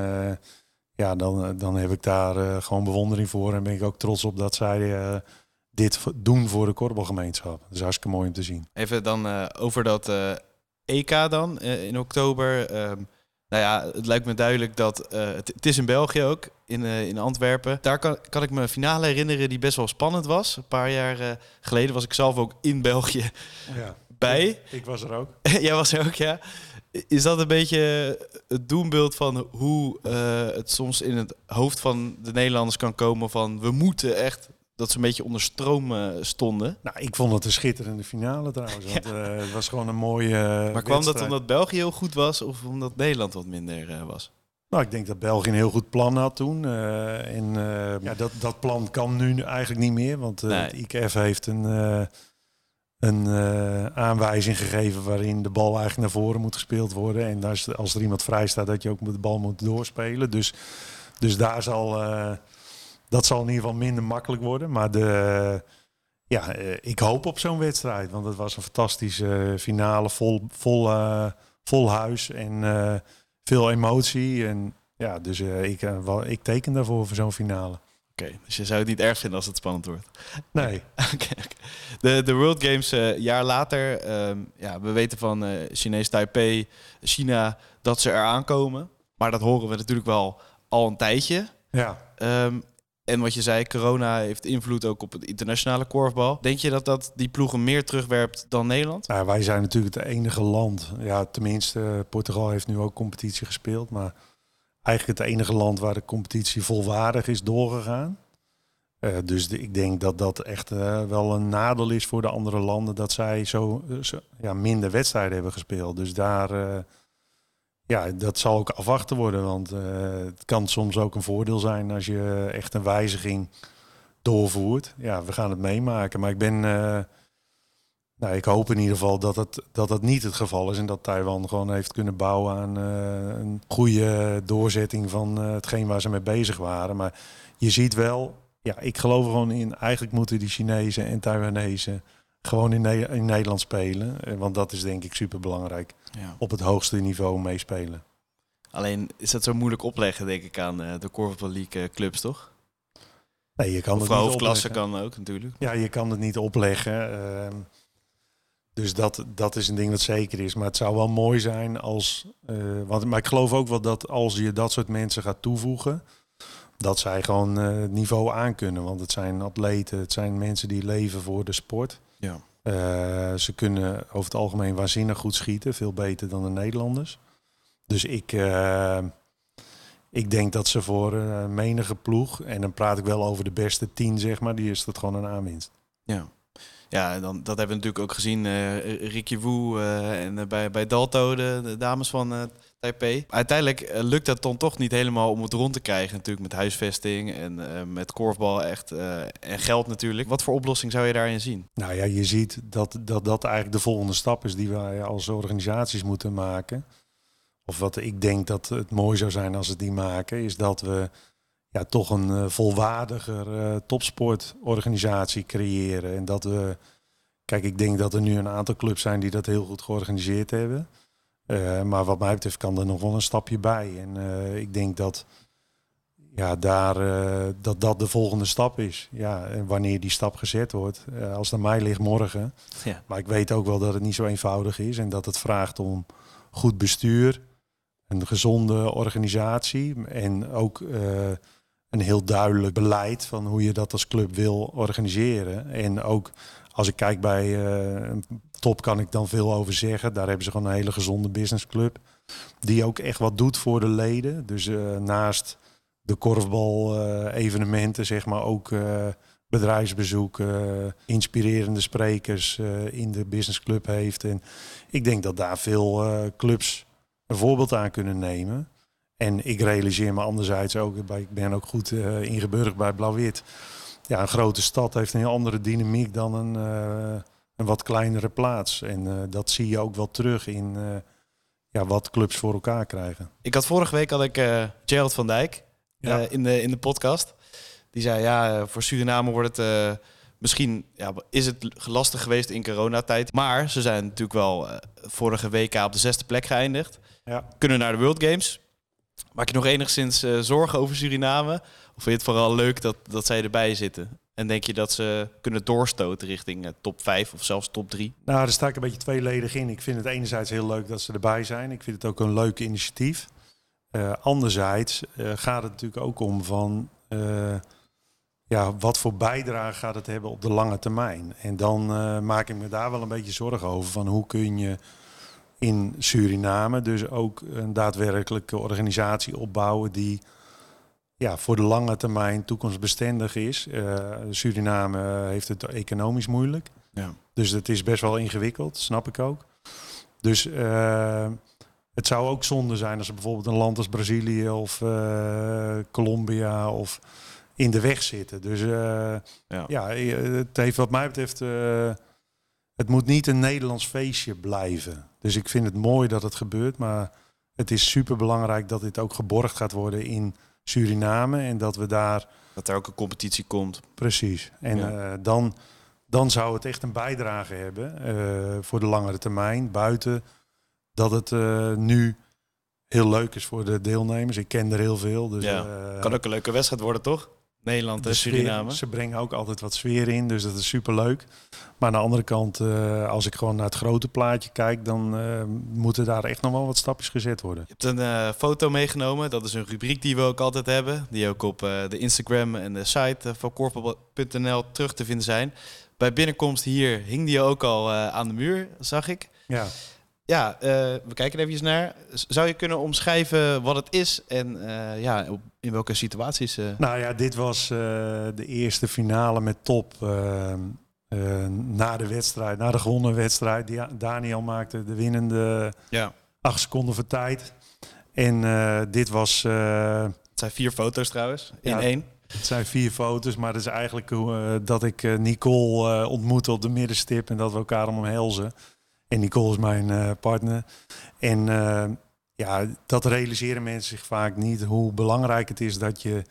ja, dan, eh, dan heb ik daar uh, gewoon bewondering voor. En ben ik ook trots op dat zij uh, dit doen voor de korbalgemeenschap. Dat is hartstikke mooi om te zien. Even dan over dat EK dan in oktober. Ehm, Nou ja, het lijkt me duidelijk dat het, het, is in België ook, in, in Antwerpen. Daar kan, kan ik me een finale herinneren die best wel spannend was. Een paar jaar geleden was ik zelf ook in België ja. <laughs> bij. Ik was er ook. <laughs> Jij was er ook, ja. Is dat een beetje het doembeeld van hoe uh, het soms in het hoofd van de Nederlanders kan komen van we moeten echt dat ze een beetje onder stroom uh, stonden? Nou, ik vond het een schitterende finale trouwens. Want, <laughs> uh, het was gewoon een mooie. maar kwam dat omdat België heel goed was of omdat Nederland wat minder was? Nou, ik denk dat België een heel goed plan had toen. en ja, dat, dat plan kan nu eigenlijk niet meer, want nee. het IKF heeft een een uh, aanwijzing gegeven waarin de bal eigenlijk naar voren moet gespeeld worden. En als, als er iemand vrij staat, dat je ook de bal moet doorspelen. Dus, dus daar zal, uh, dat zal in ieder geval minder makkelijk worden. Maar de, ja, uh, ik hoop op zo'n wedstrijd. Want het was een fantastische finale, vol, vol, vol huis en veel emotie. En ja, dus ik, ik teken daarvoor voor zo'n finale. Dus je zou het niet erg vinden als het spannend wordt? Nee. <laughs> okay, De, de World Games uh, jaar later, um, ja, we weten van uh, Chinees Taipei, China, dat ze eraan komen. Maar dat horen we natuurlijk wel al een tijdje. Ja. Um, en wat je zei, corona heeft invloed ook op het internationale korfbal. Denk je dat dat die ploegen meer terugwerpt dan Nederland? Ja, wij zijn natuurlijk het enige land. Ja, tenminste, Portugal heeft nu ook competitie gespeeld, maar eigenlijk het enige land waar de competitie volwaardig is doorgegaan. Uh, dus ik denk dat dat echt uh, wel een nadeel is voor de andere landen dat zij zo, uh, zo ja, minder wedstrijden hebben gespeeld. Dus daar, ja, dat zal ook afwachten worden. Want het kan soms ook een voordeel zijn als je echt een wijziging doorvoert. Ja, we gaan het meemaken. Maar ik ben nou, ik hoop in ieder geval dat het, dat het niet het geval is en dat Taiwan gewoon heeft kunnen bouwen aan uh, een goede doorzetting van uh, hetgeen waar ze mee bezig waren. Maar je ziet wel, ja, ik geloof er gewoon in, eigenlijk moeten die Chinezen en Taiwanese gewoon in, ne in Nederland spelen. Eh, want dat is denk ik super belangrijk. Ja. Op het hoogste niveau meespelen. Alleen is dat zo moeilijk opleggen, denk ik, aan de Corval League clubs, toch? Nee, je kan of het niet kan ook natuurlijk. Ja, je kan het niet opleggen. Uh, dus dat, dat is een ding dat zeker is. Maar het zou wel mooi zijn als. Uh, want, maar ik geloof ook wel dat als je dat soort mensen gaat toevoegen. dat zij gewoon uh, het niveau aankunnen. Want het zijn atleten, het zijn mensen die leven voor de sport. Ja. Uh, ze kunnen over het algemeen waanzinnig goed schieten. Veel beter dan de Nederlanders. Dus ik. ik denk dat ze voor menige ploeg. en dan praat ik wel over de beste tien, zeg maar. die is dat gewoon een aanwinst. Ja. Ja, dan, dat hebben we natuurlijk ook gezien. Uh, Ricky Wu uh, en uh, bij, bij Dalto, de, dames van Taipei. Uiteindelijk lukt dat dan toch niet helemaal om het rond te krijgen. Natuurlijk met huisvesting en met korfbal echt. en geld natuurlijk. Wat voor oplossing zou je daarin zien? Nou ja, je ziet dat dat, dat eigenlijk de volgende stap is die wij als organisaties moeten maken. Of wat ik denk dat het mooi zou zijn als we die maken, is dat we ja, toch een uh, volwaardiger uh, topsportorganisatie creëren. En dat we, kijk, ik denk dat er nu een aantal clubs zijn die dat heel goed georganiseerd hebben. Uh, maar wat mij betreft kan er nog wel een stapje bij. En ik denk dat, ja, daar, dat dat de volgende stap is. Ja, en wanneer die stap gezet wordt, als het aan mij ligt morgen. Ja. Maar ik weet ook wel dat het niet zo eenvoudig is en dat het vraagt om goed bestuur, een gezonde organisatie en ook een heel duidelijk beleid van hoe je dat als club wil organiseren. En ook als ik kijk bij uh, top kan ik dan veel over zeggen. Daar hebben ze gewoon een hele gezonde businessclub. Die ook echt wat doet voor de leden. Dus uh, naast de korfbal uh, evenementen, zeg maar ook bedrijfsbezoeken, inspirerende sprekers in de businessclub heeft. En ik denk dat daar veel clubs een voorbeeld aan kunnen nemen. En ik realiseer me anderzijds ook, ik ben ook goed uh, ingeburgd bij Blauw-Wit. Ja, een grote stad heeft een heel andere dynamiek dan een, uh, een wat kleinere plaats. En uh, dat zie je ook wel terug in ja, wat clubs voor elkaar krijgen. Ik had vorige week had ik Gerald van Dijk ja. in, de, in de podcast. Die zei, ja, voor Suriname wordt het misschien ja, is het lastig geweest in coronatijd. Maar ze zijn natuurlijk wel vorige week op de zesde plek geëindigd. Ja. Kunnen naar de World Games. Maak je nog enigszins uh, zorgen over Suriname? Of vind je het vooral leuk dat, dat zij erbij zitten? En denk je dat ze kunnen doorstoten richting uh, top 5 of zelfs top 3? Nou, daar sta ik een beetje tweeledig in. Ik vind het enerzijds heel leuk dat ze erbij zijn. Ik vind het ook een leuk initiatief. anderzijds gaat het natuurlijk ook om van ja, wat voor bijdrage gaat het hebben op de lange termijn? En dan maak ik me daar wel een beetje zorgen over van hoe kun je in Suriname dus ook een daadwerkelijke organisatie opbouwen die ja, voor de lange termijn toekomstbestendig is. Suriname heeft het economisch moeilijk. Ja. Dus het is best wel ingewikkeld, snap ik ook. Dus uh, het zou ook zonde zijn als er bijvoorbeeld een land als Brazilië of uh, Colombia of in de weg zitten. Dus ja. ja. het heeft wat mij betreft, het moet niet een Nederlands feestje blijven. Dus ik vind het mooi dat het gebeurt, maar het is super belangrijk dat dit ook geborgd gaat worden in Suriname en dat we daar... Dat er ook een competitie komt. Precies. En dan dan zou het echt een bijdrage hebben uh, voor de langere termijn. Buiten dat het uh, nu heel leuk is voor de deelnemers. Ik ken er heel veel. Dus, ja. Kan ook een leuke wedstrijd worden, toch? Nederland en Suriname. ze brengen ook altijd wat sfeer in, dus dat is super leuk. Maar aan de andere kant, als ik gewoon naar het grote plaatje kijk, dan moeten daar echt nog wel wat stapjes gezet worden. Je hebt een foto meegenomen. Dat is een rubriek die we ook altijd hebben. Die ook op de Instagram en de site van corporate.nl terug te vinden zijn bij binnenkomst hier hing die ook al aan de muur, zag ik. Ja. Ja, uh, we kijken er even naar. Zou je kunnen omschrijven wat het is en uh, ja, in welke situaties? Nou ja, dit was de eerste finale met top na de wedstrijd, na de gewonnen wedstrijd. Daniel maakte de winnende ja. acht seconden voor tijd. En dit was... het zijn vier foto's trouwens, in één. Het zijn vier foto's, maar het is eigenlijk dat ik Nicole ontmoette op de middenstip en dat we elkaar omhelzen. En Nicole is mijn partner. En ja, dat realiseren mensen zich vaak niet hoe belangrijk het is dat je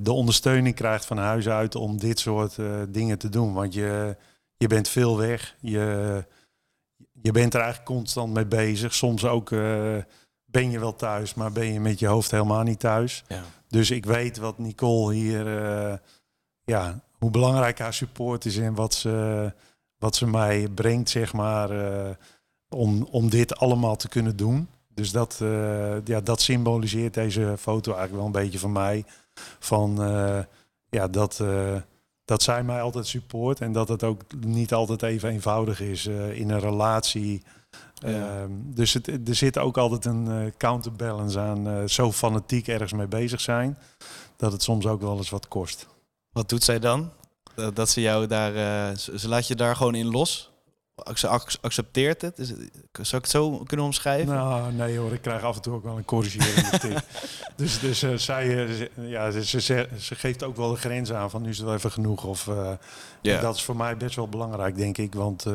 de ondersteuning krijgt van huis uit om dit soort dingen te doen. Want je, je bent veel weg. Je, je bent er eigenlijk constant mee bezig. Soms ook ben je wel thuis, maar ben je met je hoofd helemaal niet thuis. Ja. Dus ik weet wat Nicole hier, uh, ja, hoe belangrijk haar support is en wat ze, wat ze mij brengt, zeg maar, uh, om, om dit allemaal te kunnen doen. Dus dat, uh, ja, dat symboliseert deze foto eigenlijk wel een beetje van mij. Van ja, dat, dat zij mij altijd support en dat het ook niet altijd even eenvoudig is in een relatie. Ehm, dus het, er zit ook altijd een counterbalance aan. Zo fanatiek ergens mee bezig zijn. Dat het soms ook wel eens wat kost. Wat doet zij dan? Dat, ze jou daar. Uh, ze, laat je daar gewoon in los? Ze accepteert het? Is het? Zou ik het zo kunnen omschrijven? Nou, nee hoor. Ik krijg af en toe ook wel een corrigerende <laughs> tik. Dus, dus zij, ja, ze, ze, ze, geeft ook wel de grens aan van nu is het wel even genoeg. Of, yeah. Dat is voor mij best wel belangrijk, denk ik. Want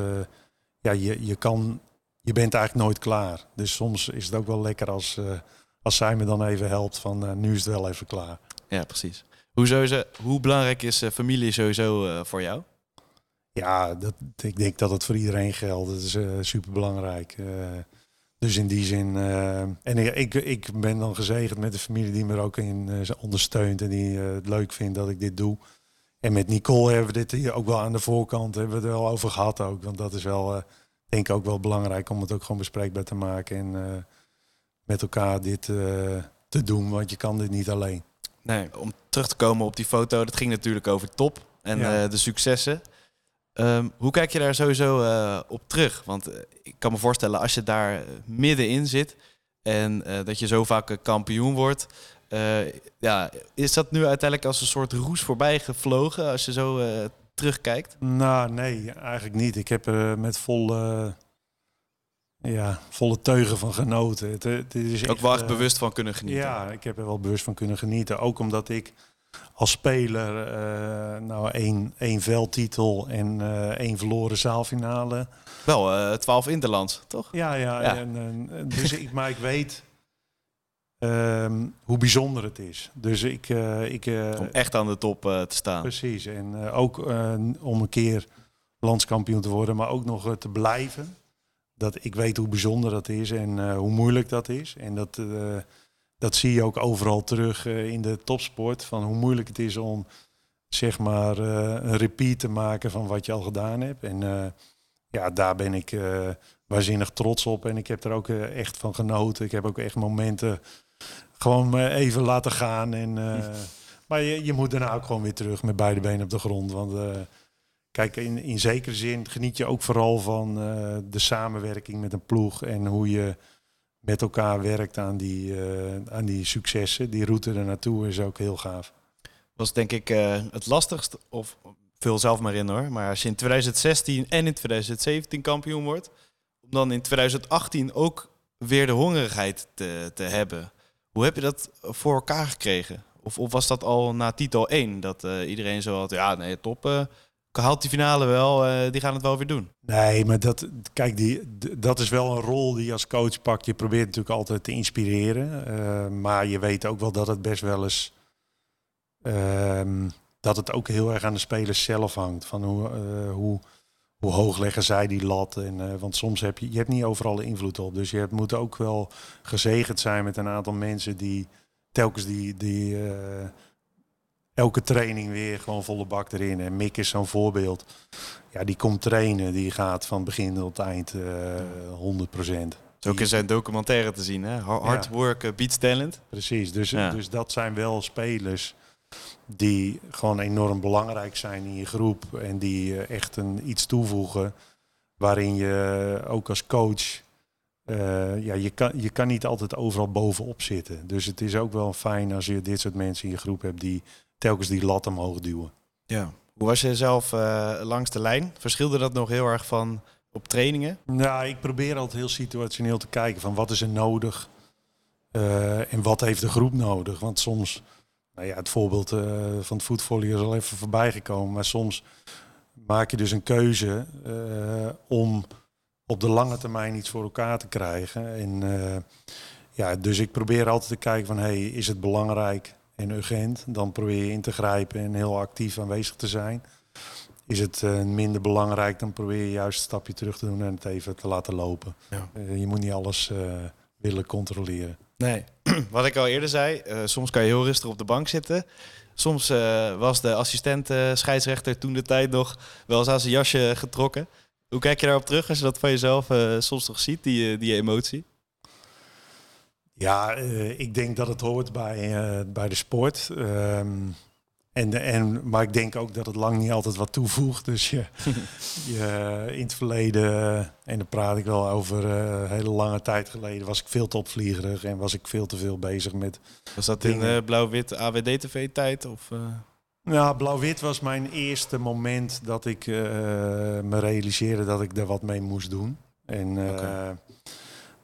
ja, je, je kan je bent eigenlijk nooit klaar. Dus soms is het ook wel lekker als, als zij me dan even helpt van nu is het wel even klaar. Ja, precies. Hoe, sowieso, hoe belangrijk is uh, familie sowieso voor jou? Ja, dat, ik denk dat het voor iedereen geldt. Dat is super belangrijk. dus in die zin. en ik, ik ben dan gezegend met de familie die me ook in ondersteunt en die het leuk vindt dat ik dit doe. En met Nicole hebben we dit hier ook wel aan de voorkant hebben we het wel over gehad ook. Want dat is wel denk ik ook wel belangrijk om het ook gewoon bespreekbaar te maken. En uh, met elkaar dit uh, te doen, want je kan dit niet alleen. Nee, om terug te komen op die foto, dat ging natuurlijk over top en ja. uh, de successen. Um, hoe kijk je daar sowieso op terug? Want ik kan me voorstellen, als je daar middenin zit en dat je zo vaak kampioen wordt, ja, is dat nu uiteindelijk als een soort roes voorbij gevlogen als je zo terugkijkt? Nou, nee, eigenlijk niet. Ik heb met volle, ja, volle teugen van genoten. Het, het is ook wel echt uh, bewust van kunnen genieten. Ja, ik heb er wel bewust van kunnen genieten. Ook omdat ik als speler uh, nou één, één veldtitel en uh, één verloren zaalfinale. Wel, twaalf Interlands, toch? Ja, ja. ja. En, dus ik, maar ik weet Um, hoe bijzonder het is. Dus ik, ik om echt aan de top te staan. Precies. En ook om een keer landskampioen te worden, maar ook nog te blijven. Dat ik weet hoe bijzonder dat is en hoe moeilijk dat is. En dat, dat zie je ook overal terug in de topsport. Van hoe moeilijk het is om zeg maar een repeat te maken van wat je al gedaan hebt. En ja, daar ben ik waanzinnig trots op. En ik heb er ook echt van genoten. Ik heb ook echt momenten gewoon eh, even laten gaan. En, eh, <laughs> maar je, je moet daarna ook gewoon weer terug met beide benen op de grond. Want eh, kijk, in, in zekere zin geniet je ook vooral van eh, de samenwerking met een ploeg. En hoe je met elkaar werkt aan die, eh, aan die successen. Die route er naartoe is ook heel gaaf. was denk ik eh, het lastigst, of vul zelf maar in hoor, maar als je in 2016 en in 2017 kampioen wordt, om dan in 2018 ook weer de hongerigheid te, te hebben. Hoe heb je dat voor elkaar gekregen? Of, of was dat al na titel 1, dat iedereen zo had, ja nee, top, haalt die finale wel, eh, die gaan het wel weer doen. Nee, maar dat, kijk, die, dat is wel een rol die je als coach pakt. Je probeert natuurlijk altijd te inspireren. eh, maar je weet ook wel dat het best wel eens. ehm, dat het ook heel erg aan de spelers zelf hangt. Van hoe, eh, hoe, hoe hoog leggen zij die lat. En, want soms heb je, je hebt niet overal invloed op. Dus je moet ook wel gezegend zijn met een aantal mensen die telkens die, die elke training weer gewoon volle bak erin. En Mick is zo'n voorbeeld. Ja, die komt trainen, die gaat van begin tot eind eh 100%. Zo ook in zijn documentaire te zien, hè? Har- Hard Ja. work beats talent. Precies, dus, Ja. dus dat zijn wel spelers die gewoon enorm belangrijk zijn in je groep en die eh, echt een, iets toevoegen waarin je ook als coach, eh, ja, je kan, je kan niet altijd overal bovenop zitten. Dus het is ook wel fijn als je dit soort mensen in je groep hebt die telkens die lat omhoog duwen. Ja. Hoe was je zelf eh, langs de lijn? Verschilde dat nog heel erg van op trainingen? Nou, ik probeer altijd heel situationeel te kijken van wat is er nodig eh, en wat heeft de groep nodig. Want soms, nou ja, het voorbeeld eh, van het voetvolley is al even voorbij gekomen, maar soms maak je dus een keuze om op de lange termijn iets voor elkaar te krijgen. En ja, dus ik probeer altijd te kijken van, hey, is het belangrijk en urgent? Dan probeer je in te grijpen en heel actief aanwezig te zijn. Is het eh, minder belangrijk, dan probeer je juist een stapje terug te doen en het even te laten lopen. Ja. Eh, je moet niet alles eh, willen controleren. Nee. <clears throat> Wat ik al eerder zei, soms kan je heel rustig op de bank zitten. Soms was de assistent scheidsrechter toen de tijd nog wel eens aan zijn jasje getrokken. Hoe kijk je daarop terug als je dat van jezelf soms toch ziet, die, die emotie? Ja, eh, ik denk dat het hoort bij, eh, bij de sport. Ehm, en, en, maar ik denk ook dat het lang niet altijd wat toevoegt. Dus je, <laughs> je, in het verleden, eh, en dan praat ik wel over eh, een hele lange tijd geleden, was ik veel te opvliegerig en was ik veel te veel bezig met Was dat in Dingen. eh, blauw-wit AWD-tv-tijd? Of, eh? Nou, Blauw-Wit was mijn eerste moment dat ik eh, me realiseerde dat ik er wat mee moest doen. En eh.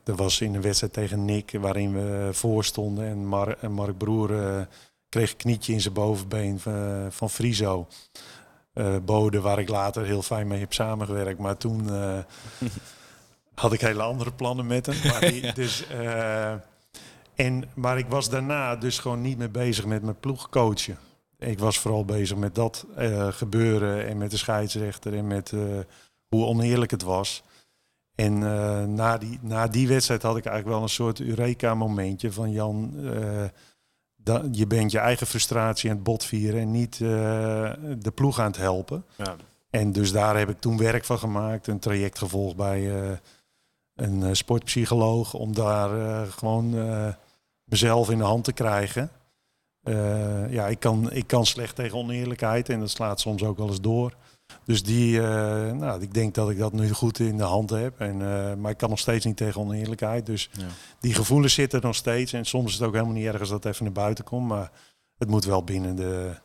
Er was in een wedstrijd tegen Nick waarin we voor stonden. En, Mar en Mark Broer eh, kreeg een knietje in zijn bovenbeen van, van Friso. Eh Bode, waar ik later heel fijn mee heb samengewerkt. Maar toen eh, <laughs> had ik hele andere plannen met hem. Maar, die, <laughs> <laughs> dus, eh, en, maar ik was daarna dus gewoon niet meer bezig met mijn ploegcoachen. Ik was vooral bezig met dat eh, gebeuren en met de scheidsrechter en met eh, hoe oneerlijk het was. En eh, na, die, na die wedstrijd had ik eigenlijk wel een soort Eureka-momentje van Jan, eh, da- je bent je eigen frustratie aan het botvieren en niet eh, de ploeg aan het helpen. Ja. En dus daar heb ik toen werk van gemaakt, een traject gevolgd bij een sportpsycholoog om daar gewoon mezelf in de hand te krijgen. Ja, ik kan, ik kan slecht tegen oneerlijkheid en dat slaat soms ook wel eens door. Dus die, eh, nou, ik denk dat ik dat nu goed in de hand heb. En, eh, maar ik kan nog steeds niet tegen oneerlijkheid. Dus Ja. die gevoelens zitten er nog steeds. En soms is het ook helemaal niet erg als dat even naar buiten komt. Maar het moet wel binnen de,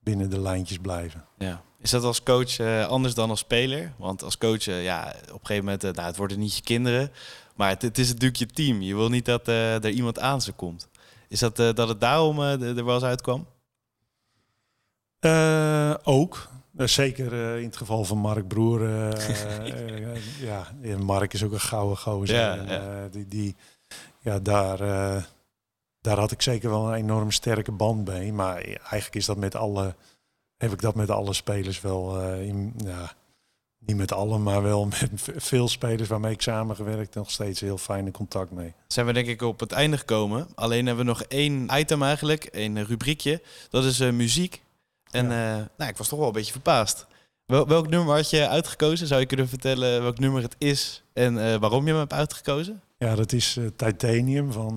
binnen de lijntjes blijven. Ja. Is dat als coach eh, anders dan als speler? Want als coach, ja, op een gegeven moment, nou, het worden niet je kinderen. Maar het, het is natuurlijk je team. Je wil niet dat er iemand aan ze komt. Is dat dat het daarom er wel eens uitkwam? Ook. Eh, zeker eh, in het geval van Mark Broer. eh, <laughs> ja, en Mark is ook een gouden gozer. Ja, En, ja. die, die, ja, daar, daar had ik zeker wel een enorm sterke band mee. Maar eigenlijk is dat met alle, heb ik dat met alle spelers wel. in, ja, niet met alle, maar wel <laughs> met veel spelers waarmee ik samengewerkt. Nog steeds heel fijne contact mee. Zijn we denk ik op het einde gekomen. Alleen hebben we nog één item eigenlijk, een rubriekje. Dat is muziek. En eh, nou, ik was toch wel een beetje verbaasd. Wel, welk nummer had je uitgekozen? Zou je kunnen vertellen welk nummer het is en eh, waarom je hem hebt uitgekozen? Ja, dat is eh, Titanium van,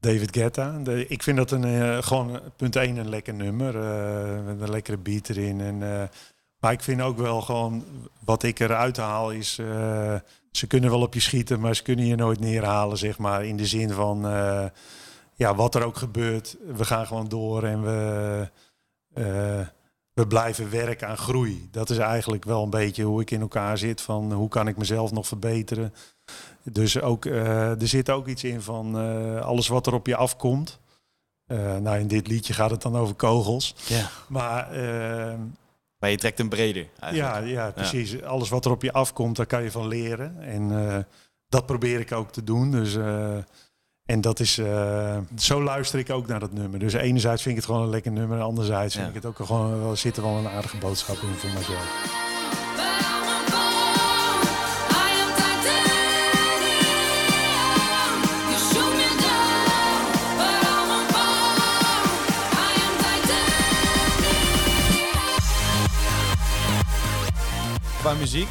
David Guetta. De, ik vind dat een, gewoon punt 1 een lekker nummer. met een lekkere beat erin. En, maar ik vind ook wel gewoon, wat ik eruit haal is... ze kunnen wel op je schieten, maar ze kunnen je nooit neerhalen, zeg maar. In de zin van, ja, wat er ook gebeurt, we gaan gewoon door en we, we blijven werken aan groei. Dat is eigenlijk wel een beetje hoe ik in elkaar zit. Van hoe kan ik mezelf nog verbeteren? Dus ook, eh, er zit ook iets in van eh, alles wat er op je afkomt. Eh, nou, in dit liedje gaat het dan over kogels. Ja. Maar eh, Maar je trekt hem breder eigenlijk. ja, ja, precies. Alles wat er op je afkomt, daar kan je van leren. En eh, dat probeer ik ook te doen. Dus, eh, en dat is, eh, zo luister ik ook naar dat nummer. Dus enerzijds vind ik het gewoon een lekker nummer. Anderzijds vind ik het ook gewoon, wel, zit er wel een aardige boodschap in voor mezelf. Qua muziek,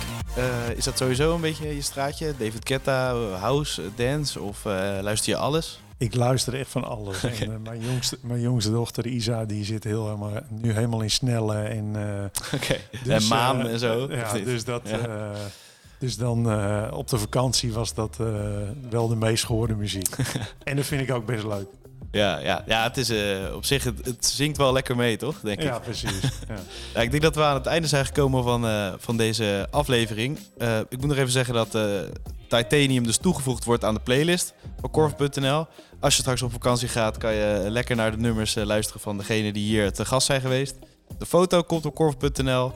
is dat sowieso een beetje je straatje? David Guetta, house, dance of eh, luister je alles? Ik luister echt van alles. <laughs> En, eh, mijn, jongste, mijn jongste dochter Isa, die zit heel helemaal, nu helemaal in snelle. En, eh. Dus, en maan eh, en zo? Ja, dus, dat, Ja. eh, dus dan eh, op de vakantie was dat eh, wel de meest gehoorde muziek. <laughs> en dat vind ik ook best leuk. Ja, ja, ja, het is eh, op zich, het, het zingt wel lekker mee, toch? Denk ik. Ja, precies. <laughs> Ja. Ja, ik denk dat we aan het einde zijn gekomen van, eh, van deze aflevering. Eh, ik moet nog even zeggen dat Titanium dus toegevoegd wordt aan de playlist van Korf.nl. Als je straks op vakantie gaat, kan je lekker naar de nummers luisteren van degenen die hier te gast zijn geweest. De foto komt op Korf.nl.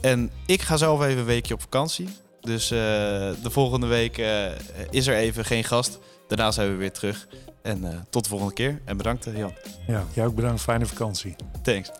En ik ga zelf even een weekje op vakantie. Dus de volgende week is er even geen gast. Daarna zijn we weer terug. En eh, tot de volgende keer. En bedankt, eh, Jan. ja, jij ook bedankt. Fijne vakantie. Thanks.